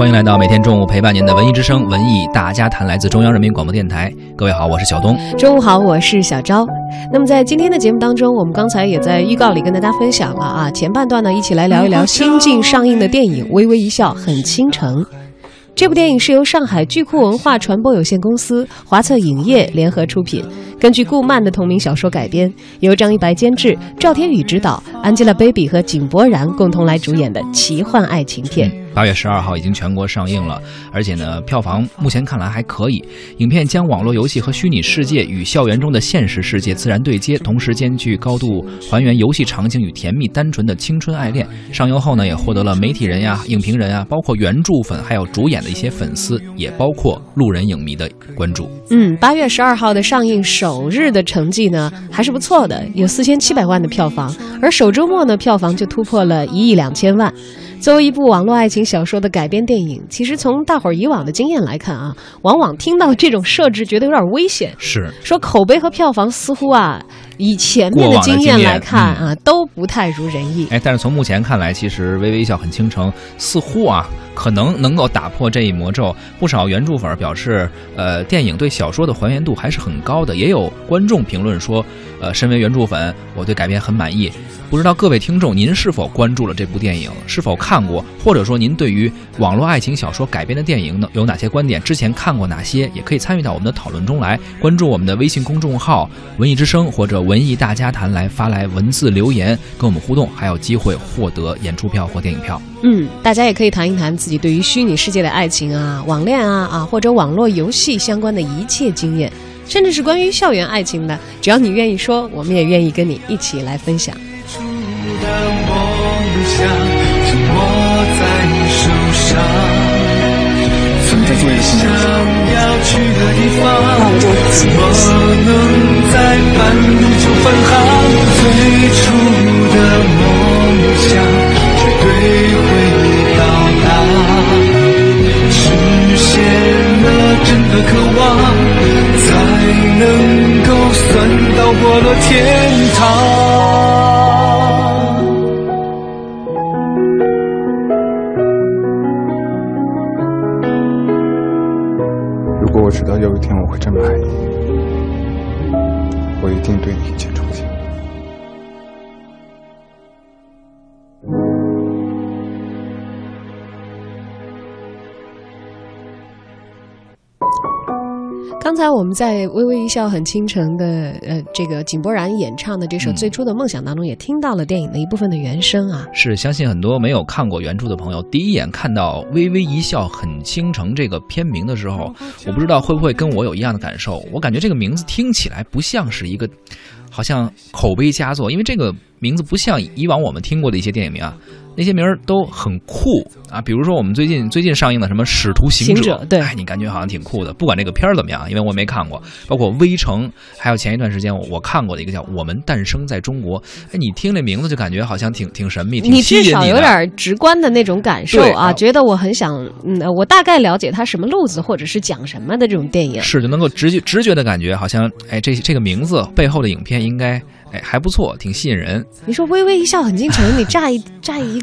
欢迎来到每天中午陪伴您的文艺之声文艺大家谈，来自中央人民广播电台。各位好，我是小东。中午好，我是小昭。那么在今天的节目当中，我们刚才也在预告里跟大家分享了啊，前半段呢，一起来聊一聊新近上映的电影《微微一笑很倾城》。这部电影是由上海巨库文化传播有限公司、华策影业联合出品，根据顾漫的同名小说改编，由张一白监制、赵天宇执导，Angelababy 和井柏然共同来主演的奇幻爱情片。八月十二号已经全国上映了，而且呢，票房目前看来还可以。影片将网络游戏和虚拟世界与校园中的现实世界自然对接，同时兼具高度还原游戏场景与甜蜜单纯的青春爱恋。上映后呢，也获得了媒体人呀、影评人啊，包括原著粉，还有主演的一些粉丝，也包括路人影迷的关注。嗯，八月十二号的上映首日的成绩呢，还是不错的，有四千七百万的票房，而首周末呢，票房就突破了一亿两千万。作为一部网络爱情小说的改编电影，其实从大伙儿以往的经验来看啊，往往听到这种设置觉得有点危险。是说口碑和票房似乎啊，以前面的经验来看啊，都不太如人意。哎，但是从目前看来，其实《微微一笑很倾城》似乎啊，可能能够打破这一魔咒。不少原著粉表示，呃，电影对小说的还原度还是很高的。也有观众评论说，呃，身为原著粉，我对改编很满意。不知道各位听众，您是否关注了这部电影？是否看过？或者说，您对于网络爱情小说改编的电影呢，有哪些观点？之前看过哪些？也可以参与到我们的讨论中来。关注我们的微信公众号“文艺之声”或者“文艺大家谈”来发来文字留言，跟我们互动，还有机会获得演出票或电影票。嗯，大家也可以谈一谈自己对于虚拟世界的爱情啊、网恋啊啊，或者网络游戏相关的一切经验，甚至是关于校园爱情的，只要你愿意说，我们也愿意跟你一起来分享。的梦想紧握在手上，最想要去的地方，怎么能在半路就返航？最初的梦想绝对会到达，实现了真的渴望，才能够算到过了天堂。我会这我们在《微微一笑很倾城》的呃这个井柏然演唱的这首《最初的梦想》当中，也听到了电影的一部分的原声啊。是，相信很多没有看过原著的朋友，第一眼看到《微微一笑很倾城》这个片名的时候，我不知道会不会跟我有一样的感受。我感觉这个名字听起来不像是一个，好像口碑佳作，因为这个名字不像以往我们听过的一些电影名啊。那些名儿都很酷啊，比如说我们最近最近上映的什么《使徒行者》，对，哎，你感觉好像挺酷的。不管这个片儿怎么样，因为我没看过，包括《微城》，还有前一段时间我我看过的一个叫《我们诞生在中国》。哎，你听这名字就感觉好像挺挺神秘，挺你至少有点直观的那种感受啊，觉得我很想，嗯，我大概了解它什么路子，或者是讲什么的这种电影，是就能够直觉直觉的感觉，好像哎，这这个名字背后的影片应该。哎，还不错，挺吸引人。你说“微微一笑很倾城”，你乍一 乍一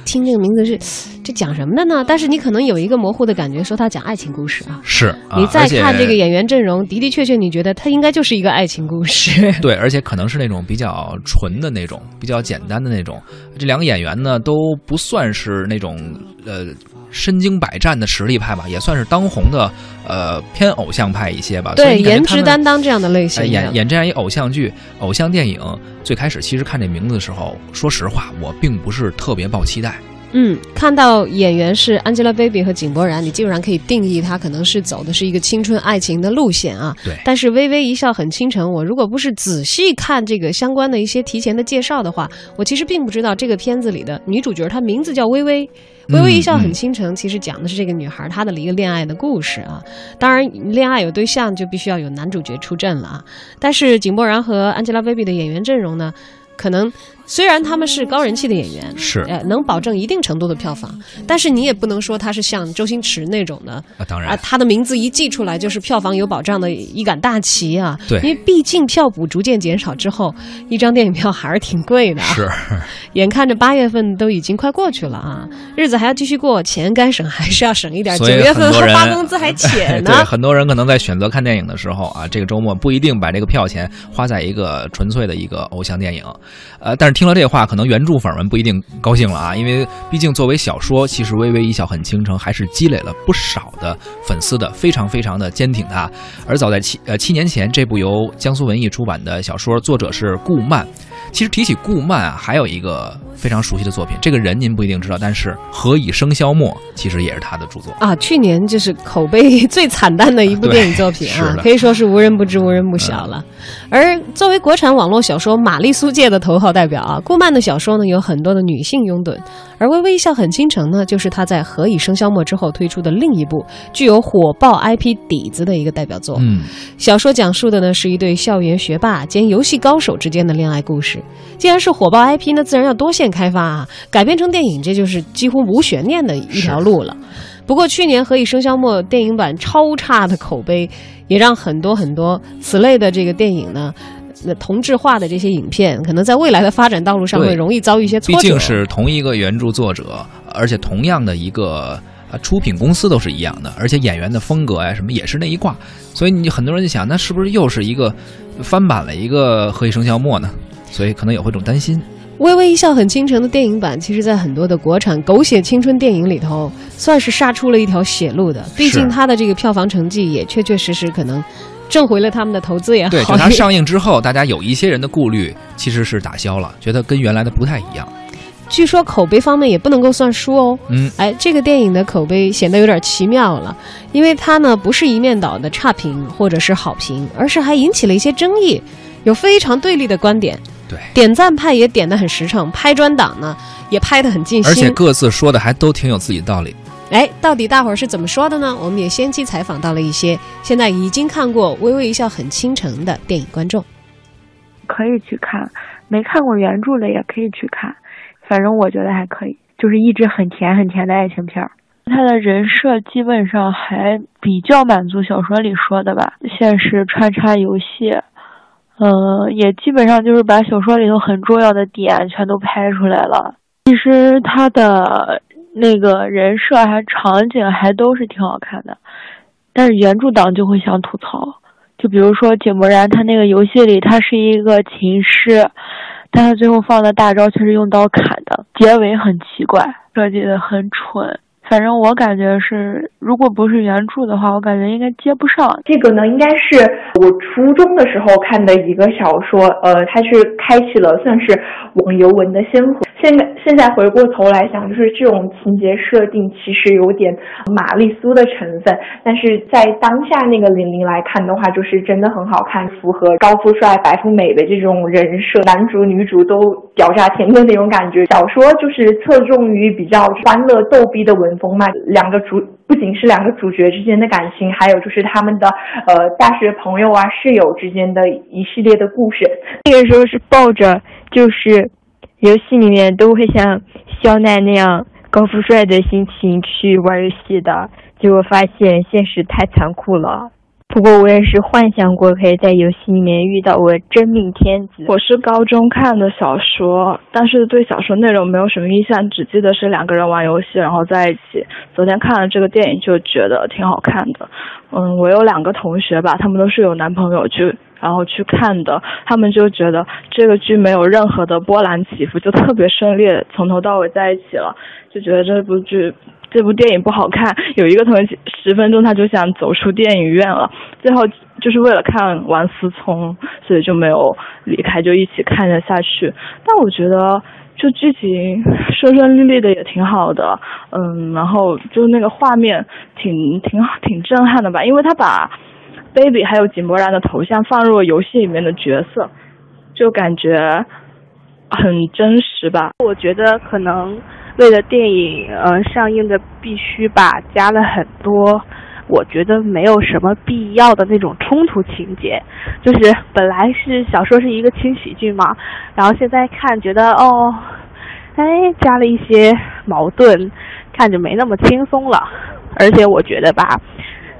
听这个名字是，这讲什么的呢？但是你可能有一个模糊的感觉，说他讲爱情故事啊。是。你再看这个演员阵容，的的确确，你觉得他应该就是一个爱情故事。对，而且可能是那种比较纯的那种，比较简单的那种。这两个演员呢，都不算是那种呃。身经百战的实力派吧，也算是当红的，呃，偏偶像派一些吧。对，颜值担当这样的类型。演演这样一偶像剧、偶像电影，最开始其实看这名字的时候，说实话，我并不是特别抱期待。嗯，看到演员是 Angelababy 和井柏然，你基本上可以定义她可能是走的是一个青春爱情的路线啊。对。但是微微一笑很倾城，我如果不是仔细看这个相关的一些提前的介绍的话，我其实并不知道这个片子里的女主角她名字叫微微。微微一笑很倾城，其实讲的是这个女孩她的一个恋爱的故事啊。当然，恋爱有对象就必须要有男主角出阵了啊。但是井柏然和 Angelababy 的演员阵容呢？可能虽然他们是高人气的演员，是呃，能保证一定程度的票房，但是你也不能说他是像周星驰那种的啊，当然啊，他的名字一记出来就是票房有保障的一杆大旗啊。对因为毕竟票补逐渐减少之后，一张电影票还是挺贵的啊。是，眼看着八月份都已经快过去了啊，日子还要继续过，钱该省还是要省一点。九月份发工资还浅呢 对，。很多人可能在选择看电影的时候啊，这个周末不一定把这个票钱花在一个纯粹的一个偶像电影，呃，但是听了这话，可能原著粉们不一定高兴了啊，因为毕竟作为小说，其实《微微一笑很倾城》还是积累了不少的粉丝的，非常非常的坚挺它。而早在七呃七年前，这部由江苏文艺出版的小说，作者是顾漫。其实提起顾漫啊，还有一个非常熟悉的作品，这个人您不一定知道，但是《何以笙箫默》其实也是他的著作。啊，去年就是口碑最惨淡的一部电影作品啊可以说是无人不知、无人不晓了。而作为国产网络小说玛丽苏界的头号代表啊，顾漫的小说呢有很多的女性拥趸，而《微微一笑很倾城》呢，就是她在《何以笙箫默》之后推出的另一部具有火爆 IP 底子的一个代表作。嗯，小说讲述的呢是一对校园学霸兼游戏高手之间的恋爱故事。既然是火爆 IP 呢，自然要多线开发啊，改编成电影，这就是几乎无悬念的一条路了。不过去年《何以笙箫默》电影版超差的口碑，也让很多很多此类的这个电影呢。那同质化的这些影片，可能在未来的发展道路上会容易遭遇一些挫折。毕竟是同一个原著作者，而且同样的一个呃出品公司都是一样的，而且演员的风格呀什么也是那一挂，所以你很多人就想，那是不是又是一个翻版了一个《何以笙箫默》呢？所以可能也会一种担心。《微微一笑很倾城》的电影版，其实，在很多的国产狗血青春电影里头，算是杀出了一条血路的。毕竟它的这个票房成绩也确确实实可能挣回了他们的投资也好。对，就它上映之后，大家有一些人的顾虑其实是打消了，觉得跟原来的不太一样。据说口碑方面也不能够算输哦。嗯，哎，这个电影的口碑显得有点奇妙了，因为它呢不是一面倒的差评或者是好评，而是还引起了一些争议，有非常对立的观点。对，点赞派也点得很实诚，拍砖党呢也拍得很尽心，而且各自说的还都挺有自己道理。哎，到底大伙儿是怎么说的呢？我们也先期采访到了一些现在已经看过《微微一笑很倾城》的电影观众。可以去看，没看过原著的也可以去看，反正我觉得还可以，就是一直很甜很甜的爱情片儿。他的人设基本上还比较满足小说里说的吧，现实穿插游戏，嗯、也基本上就是把小说里头很重要的点全都拍出来了。其实他的那个人设还场景还都是挺好看的，但是原著党就会想吐槽。就比如说井柏然，他那个游戏里他是一个琴师，但他最后放的大招却是用刀砍的，结尾很奇怪，设计的很蠢。反正我感觉是，如果不是原著的话，我感觉应该接不上。这个呢，应该是我初中的时候看的一个小说，呃，它是开启了算是网游文的先河。现在现在回过头来想，就是这种情节设定其实有点玛丽苏的成分，但是在当下那个玲玲来看的话，就是真的很好看，符合高富帅、白富美的这种人设，男主女主都屌炸天的那种感觉。小说就是侧重于比较欢乐逗逼的文丰满，两个主不仅是两个主角之间的感情，还有就是他们的呃大学朋友啊、室友之间的一系列的故事。那个时候是抱着就是游戏里面都会像肖奈那样高富帅的心情去玩游戏的，结果发现现实太残酷了。不过我也是幻想过可以在游戏里面遇到我真命天子。我是高中看的小说，但是对小说内容没有什么印象，只记得是两个人玩游戏然后在一起。昨天看了这个电影就觉得挺好看的。嗯，我有两个同学吧，他们都是有男朋友去然后去看的，他们就觉得这个剧没有任何的波澜起伏，就特别顺利，从头到尾在一起了，就觉得这部剧。这部电影不好看，有一个同学十分钟他就想走出电影院了，最后就是为了看王思聪，所以就没有离开，就一起看了下去。但我觉得就剧情顺顺利利的也挺好的，嗯，然后就那个画面挺挺好，挺震撼的吧，因为他把 baby 还有井柏然的头像放入游戏里面的角色，就感觉很真实吧。我觉得可能。为了电影呃上映的必须吧，加了很多我觉得没有什么必要的那种冲突情节，就是本来是小说是一个轻喜剧嘛，然后现在看觉得哦，哎，加了一些矛盾，看着没那么轻松了。而且我觉得吧，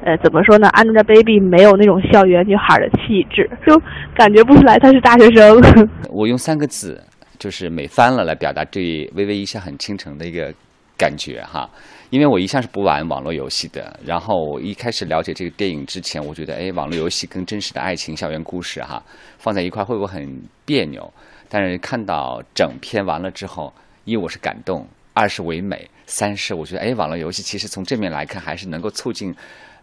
呃，怎么说呢，Angelababy 没有那种校园女孩的气质，就感觉不出来她是大学生。我用三个字，就是美翻了，来表达对《微微一笑很倾城》的一个感觉哈。因为我一向是不玩网络游戏的，然后我一开始了解这个电影之前，我觉得哎，网络游戏跟真实的爱情校园故事哈放在一块会不会很别扭？但是看到整篇完了之后，一我是感动，二是唯美，三是我觉得哎，网络游戏其实从正面来看还是能够促进。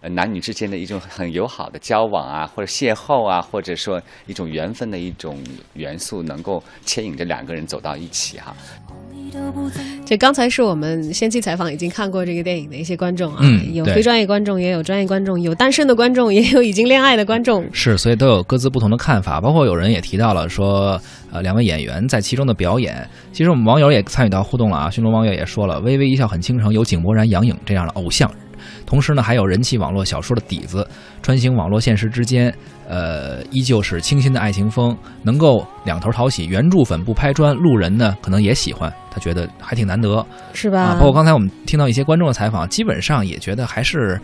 呃，男女之间的一种很友好的交往啊，或者邂逅啊，或者说一种缘分的一种元素，能够牵引着两个人走到一起哈。这刚才是我们先期采访已经看过这个电影的一些观众啊，嗯有非专业观众，也有专业观众，有单身的观众，也有已经恋爱的观众。是，所以都有各自不同的看法。包括有人也提到了说，呃，两位演员在其中的表演。其实我们网友也参与到互动了啊，寻龙网友也说了，微微一笑很倾城，有井柏然、杨颖这样的偶像。同时呢，还有人气网络小说的底子，穿行网络现实之间，呃，依旧是清新的爱情风，能够两头讨喜。原著粉不拍砖，路人呢可能也喜欢，他觉得还挺难得，是吧啊，包括刚才我们听到一些观众的采访，基本上也觉得还是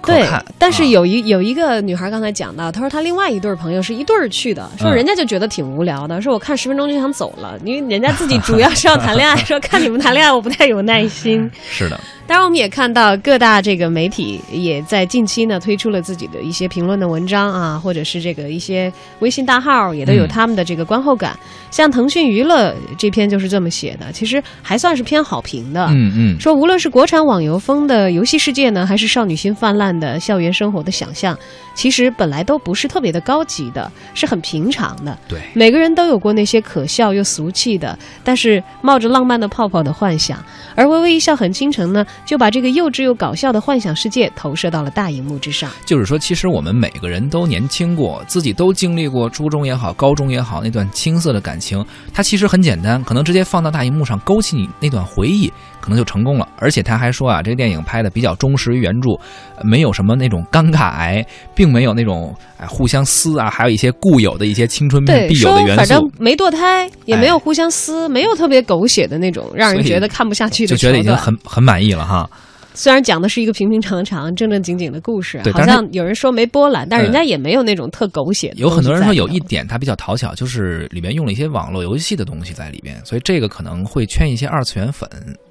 可对看。，但是啊有一有一个女孩刚才讲到，她说她另外一对朋友是一对儿去的，说嗯人家就觉得挺无聊的，说我看十分钟就想走了，因为人家自己主要是要谈恋爱，说看你们谈恋爱我不太有耐心。是的，当然，我们也看到各大这个媒体也在近期呢推出了自己的一些评论的文章啊，或者是这个一些微信大号也都有嗯他们的这个观后感。像腾讯娱乐这篇就是这么写的，其实还算是偏好评的。嗯嗯，说无论是国产网游风的游戏世界呢，还是少女心泛滥的校园生活的想象，其实本来都不是特别的高级的，是很平常的。对，每个人都有过那些可笑又俗气的，但是冒着浪漫的泡泡的幻想。而《微微一笑很倾城》呢，就把这个幼稚又搞笑的幻想世界投射到了大荧幕之上。就是说，其实我们每个人都年轻过，自己都经历过初中也好，高中也好，那段青涩的感情，它其实很简单，可能直接放到大荧幕上，勾起你那段回忆，可能就成功了。而且他还说啊，这个电影拍的比较忠实于原著，呃没有什么那种尴尬癌，并没有那种哎互相撕啊，还有一些固有的一些青春病，必有的元说反正没堕胎，也没有互相撕，没有特别狗血的那种让人觉得看不下去的就觉得已经很很满意了哈。虽然讲的是一个平平常常、正正经经的故事，好像有人说没波澜，但人家嗯也没有那种特狗血的。有很多人说有一点它比较讨巧，就是里面用了一些网络游戏的东西在里边，所以这个可能会圈一些二次元粉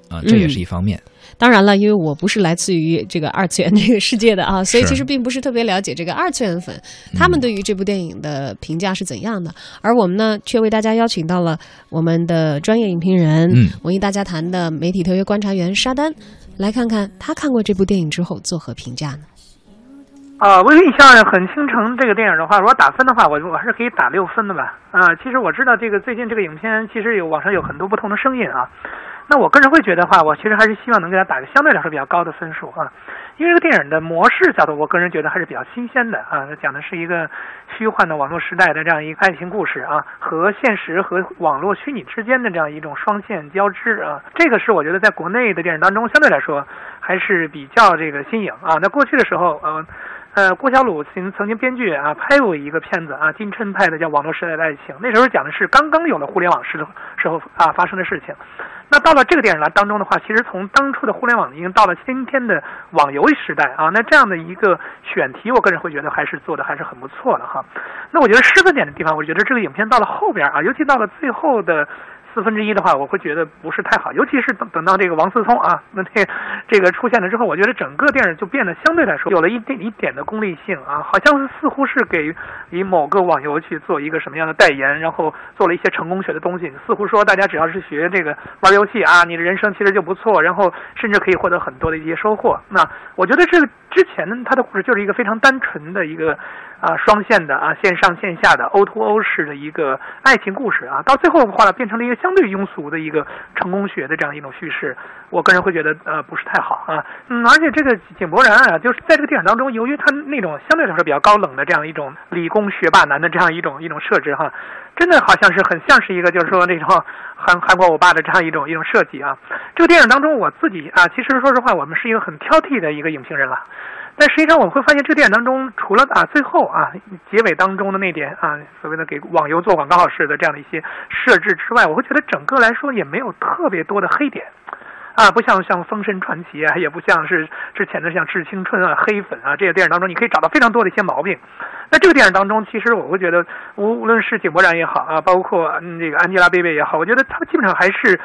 啊、这也是一方面。当然了，因为我不是来自于这个二次元这个世界的啊，所以其实并不是特别了解这个二次元粉。他们对于这部电影的评价是怎样的。而我们呢，却为大家邀请到了我们的专业影评人、嗯。文艺大家谈的媒体特约观察员沙丹，来看看他看过这部电影之后作何评价呢？啊，《微微一笑很倾城》这个电影的话，如果打分的话，我我还是可以打六分的吧。啊，其实我知道这个最近这个影片其实有网上有很多不同的声音啊。那我个人会觉得话，我其实还是希望能给他打个相对来说比较高的分数啊，因为这个电影的模式角度，我个人觉得还是比较新鲜的啊。它讲的是一个虚幻的网络时代的这样一个爱情故事啊，和现实和网络虚拟之间的这样一种双线交织啊，这个是我觉得在国内的电影当中相对来说还是比较这个新颖啊。那过去的时候，呃。呃，郭小鲁曾曾经编剧啊拍过一个片子啊，金琛拍的叫《网络时代的爱情》，那时候讲的是刚刚有了互联网时时候啊发生的事情。那到了这个电影当中的话，其实从当初的互联网已经到了今天的网游时代啊，那这样的一个选题，我个人会觉得还是做的还是很不错的哈。那我觉得失分点的地方，我觉得这个影片到了后边啊，尤其到了最后的。四分之一的话，我会觉得不是太好，尤其是等等到这个王思聪啊，那这这个出现了之后，我觉得整个电影就变得相对来说有了一点一点的功利性啊，好像似乎是给以某个网游去做一个什么样的代言，然后做了一些成功学的东西，似乎说大家只要是学这个玩游戏啊，你的人生其实就不错，然后甚至可以获得很多的一些收获。那我觉得这个之前呢，他的故事就是一个非常单纯的一个。啊，双线的啊，线上线下的 O to O 式的一个爱情故事啊，到最后的话呢，变成了一个相对庸俗的一个成功学的这样一种叙事。我个人会觉得呃不是太好啊。嗯，而且这个井柏然啊，就是在这个电影当中，由于他那种相对来说比较高冷的这样一种理工学霸男的这样一种一种设置哈，真的好像是很像是一个就是说那种韩韩国欧巴的这样一种一种设计啊。这个电影当中，我自己啊，其实说实话，我们是一个很挑剔的一个影评人了。但实际上，我们会发现这个电影当中，除了啊最后啊结尾当中的那点啊所谓的给网游做广告式的这样的一些设置之外，我会觉得整个来说也没有特别多的黑点，啊，不像像《封神传奇》啊，也不像是之前的像《致青春》啊、《黑粉》啊这些电影当中，你可以找到非常多的一些毛病。那这个电影当中，其实我会觉得，无无论是井柏然也好啊，包括嗯这个安吉拉贝贝也好，我觉得他们基本上还是。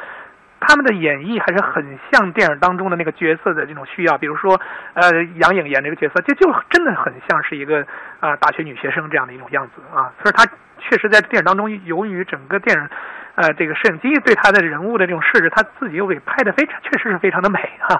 他们的演绎还是很像电影当中的那个角色的这种需要，比如说，呃，杨颖演这个角色，就就真的很像是一个啊大学女学生这样的一种样子啊。所以，她确实在电影当中，由于整个电影，呃，这个摄影机对她的人物的这种设置，她自己又给拍的非常，确实是非常的美啊。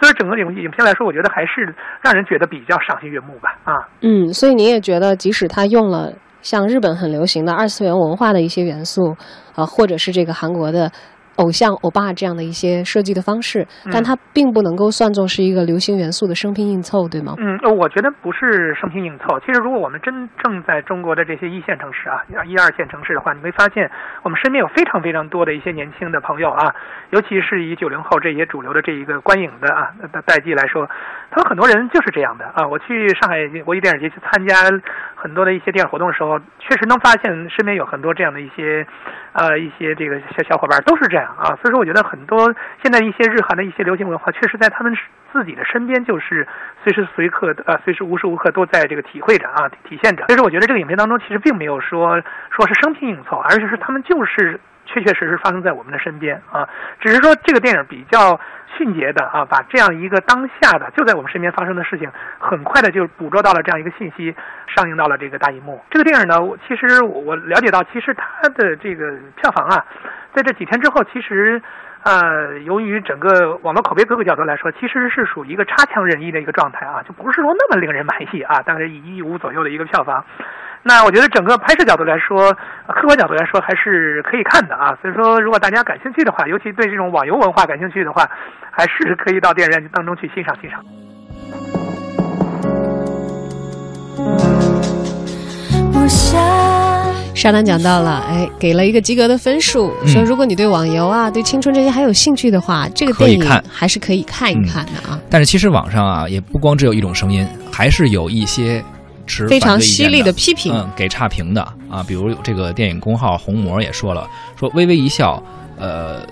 所以，整个影影片来说，我觉得还是让人觉得比较赏心悦目吧啊。嗯，所以你也觉得，即使他用了像日本很流行的二次元文化的一些元素，啊，或者是这个韩国的。偶像欧巴这样的一些设计的方式，但它并不能够算作是一个流行元素的生拼硬凑，对吗？嗯，我觉得不是生拼硬凑。其实，如果我们真正在中国的这些一线城市啊、一二线城市的话，你会发现我们身边有非常非常多的一些年轻的朋友啊，尤其是以九零后这些主流的这一个观影的啊的代际来说，他们很多人就是这样的啊。我去上海国际电影节去参加很多的一些电影活动的时候，确实能发现身边有很多这样的一些呃一些这个小小伙伴都是这样。啊，所以说我觉得很多现在一些日韩的一些流行文化，确实在他们自己的身边，就是随时随刻的呃，随时无时无刻都在这个体会着啊，体现着。所以说，我觉得这个影片当中其实并没有说说是生拼硬凑，而是是他们就是确确实实发生在我们的身边啊。只是说这个电影比较迅捷的啊，把这样一个当下的就在我们身边发生的事情，很快的就捕捉到了这样一个信息，上映到了这个大荧幕。这个电影呢，我其实我了解到，其实它的这个票房啊。在这几天之后，其实，呃，由于整个网络口碑各个角度来说，其实是属于一个差强人意的一个状态啊，就不是说那么令人满意啊，大概一亿五左右的一个票房。那我觉得整个拍摄角度来说，客观角度来说还是可以看的啊。所以说，如果大家感兴趣的话，尤其对这种网游文化感兴趣的话，还是可以到电影院当中去欣赏欣赏。沙丹讲到了，哎，给了一个及格的分数，说如果你对网游啊、对青春这些还有兴趣的话，这个电影还是可以看一看的啊。但是其实网上啊，也不光只有一种声音，还是有一些持非常犀利的批评，嗯，给差评的啊。比如这个电影公号红魔也说了，说微微一笑，呃。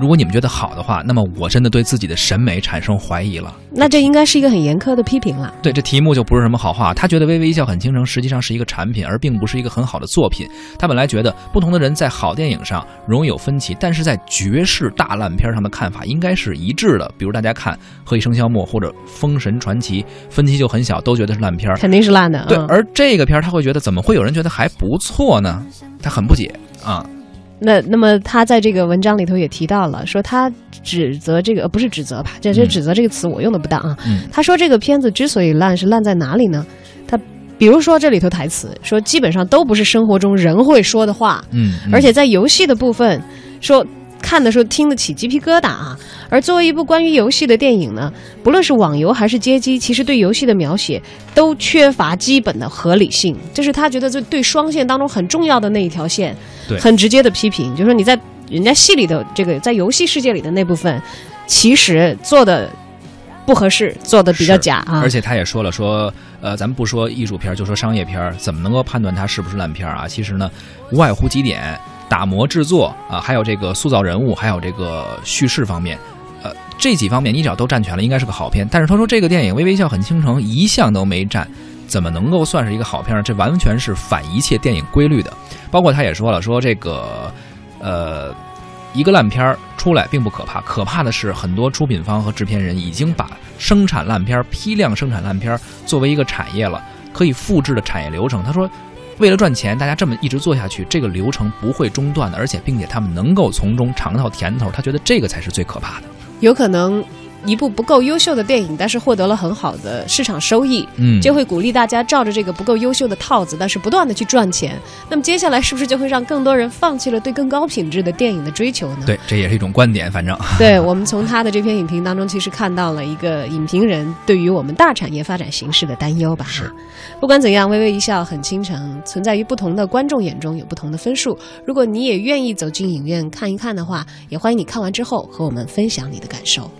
如果你们觉得好的话，那么我真的对自己的审美产生怀疑了。那这应该是一个很严苛的批评了。对，这题目就不是什么好话。他觉得《微微一笑很倾城》实际上是一个产品，而并不是一个很好的作品。他本来觉得不同的人在好电影上容易有分歧，但是在绝世大烂片上的看法应该是一致的。比如大家看《何以笙箫默》或者《封神传奇》，分歧就很小，都觉得是烂片，肯定是烂的。对，而这个片他会觉得怎么会有人觉得还不错呢？他很不解啊。那那么他在这个文章里头也提到了，说他指责这个呃不是指责吧，这这指责这个词我用的不当啊。他说这个片子之所以烂是烂在哪里呢？他比如说这里头台词说基本上都不是生活中人会说的话，嗯，而且在游戏的部分说。看的时候听得起鸡皮疙瘩啊！而作为一部关于游戏的电影呢，不论是网游还是街机，其实对游戏的描写都缺乏基本的合理性。这是他觉得这对双线当中很重要的那一条线，很直接的批评，就是说你在人家戏里的这个在游戏世界里的那部分，其实做的不合适，做的比较假啊。而且他也说了，说呃，咱们不说艺术片，就说商业片，怎么能够判断它是不是烂片啊？其实呢，无外乎几点。打磨制作啊，还有这个塑造人物，还有这个叙事方面，呃，这几方面你只要都占全了，应该是个好片。但是他说这个电影《微微笑很倾城》一项都没占，怎么能够算是一个好片呢？这完全是反一切电影规律的。包括他也说了，说这个呃，一个烂片儿出来并不可怕，可怕的是很多出品方和制片人已经把生产烂片、批量生产烂片作为一个产业了，可以复制的产业流程。他说。为了赚钱，大家这么一直做下去，这个流程不会中断的，而且并且他们能够从中尝到甜头，他觉得这个才是最可怕的。有可能一部不够优秀的电影，但是获得了很好的市场收益，嗯就会鼓励大家照着这个不够优秀的套子，但是不断的去赚钱。那么接下来是不是就会让更多人放弃了对更高品质的电影的追求呢？对，这也是一种观点，反正对，我们从他的这篇影评当中，其实看到了一个影评人对于我们大产业发展形势的担忧吧。是，不管怎样，微微一笑很倾城，存在于不同的观众眼中有不同的分数。如果你也愿意走进影院看一看的话，也欢迎你看完之后和我们分享你的感受。